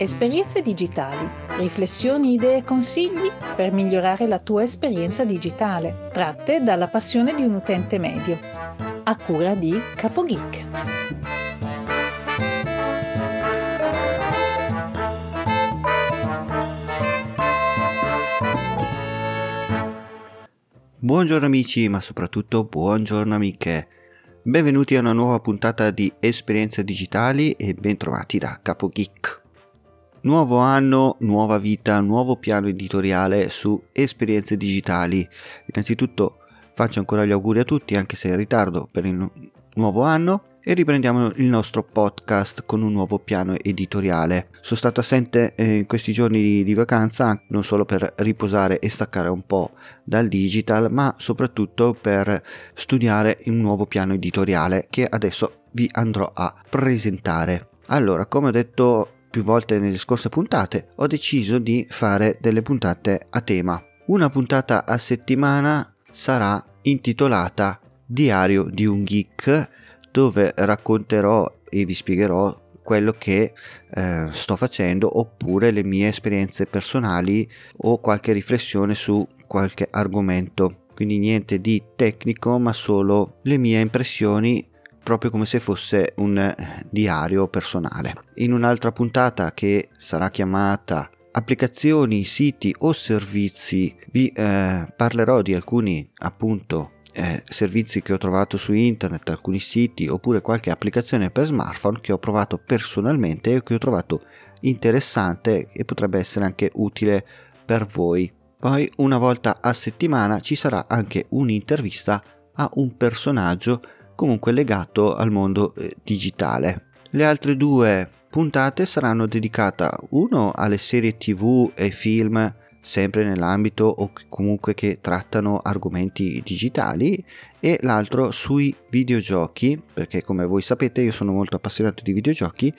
Esperienze digitali, riflessioni, idee e consigli per migliorare la tua esperienza digitale, tratte dalla passione di un utente medio, a cura di CapoGeek. Buongiorno amici, ma soprattutto buongiorno amiche. Benvenuti a una nuova puntata di Esperienze Digitali e bentrovati da Capo Geek. Nuovo anno, nuova vita, nuovo piano editoriale su Esperienze Digitali. Innanzitutto faccio ancora gli auguri a tutti, anche se in ritardo per il nuovo anno, e riprendiamo il nostro podcast con un nuovo piano editoriale. Sono stato assente eh, in questi giorni di vacanza non solo per riposare e staccare un po' dal digital, ma soprattutto per studiare un nuovo piano editoriale che adesso vi andrò a presentare. Allora, come ho detto più volte nelle scorse puntate, ho deciso di fare delle puntate a tema. Una puntata a settimana sarà intitolata Diario di un geek dove racconterò e vi spiegherò quello che eh, sto facendo oppure le mie esperienze personali o qualche riflessione su qualche argomento. Quindi niente di tecnico ma solo le mie impressioni proprio come se fosse un diario personale. In un'altra puntata che sarà chiamata applicazioni, siti o servizi vi eh, parlerò di alcuni appunto eh, servizi che ho trovato su internet, alcuni siti oppure qualche applicazione per smartphone che ho provato personalmente e che ho trovato interessante e potrebbe essere anche utile per voi. Poi una volta a settimana ci sarà anche un'intervista a un personaggio comunque legato al mondo eh, digitale. Le altre due puntate saranno dedicate uno alle serie tv e film sempre nell'ambito o comunque che trattano argomenti digitali e l'altro sui videogiochi perché come voi sapete io sono molto appassionato di videogiochi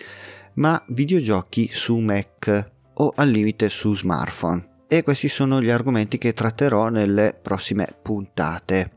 ma videogiochi su Mac o al limite su smartphone. E questi sono gli argomenti che tratterò nelle prossime puntate.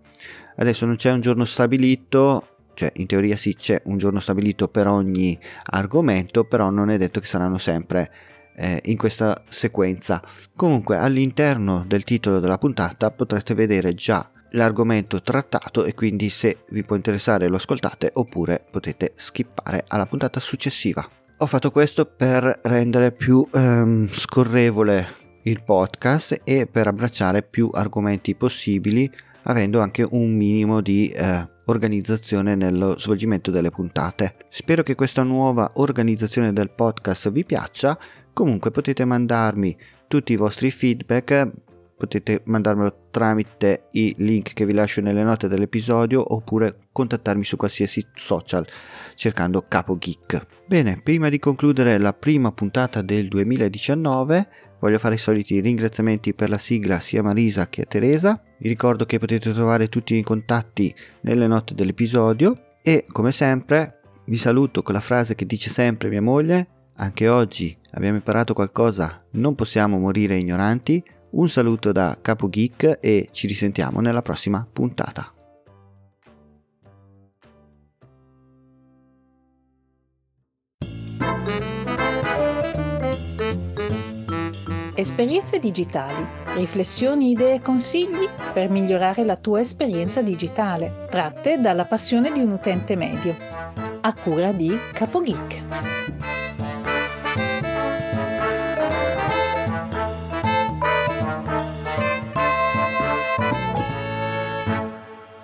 Adesso non c'è un giorno stabilito cioè in teoria sì c'è un giorno stabilito per ogni argomento però non è detto che saranno sempre eh, in questa sequenza. Comunque all'interno del titolo della puntata potrete vedere già l'argomento trattato e quindi se vi può interessare lo ascoltate oppure potete skippare alla puntata successiva. Ho fatto questo per rendere più ehm, scorrevole il podcast e per abbracciare più argomenti possibili avendo anche un minimo di eh, organizzazione nello svolgimento delle puntate. Spero che questa nuova organizzazione del podcast vi piaccia Comunque potete mandarmi tutti i vostri feedback, potete mandarmelo tramite i link che vi lascio nelle note dell'episodio oppure contattarmi su qualsiasi social cercando Capo Geek. Bene, prima di concludere la prima puntata del 2019 voglio fare i soliti ringraziamenti per la sigla sia a Marisa che a Teresa. Vi ricordo che potete trovare tutti i contatti nelle note dell'episodio e come sempre vi saluto con la frase che dice sempre mia moglie anche oggi abbiamo imparato qualcosa, non possiamo morire ignoranti. Un saluto da Capo Geek e ci risentiamo nella prossima puntata. Esperienze digitali, riflessioni, idee e consigli per migliorare la tua esperienza digitale, tratte dalla passione di un utente medio, a cura di Capo Geek.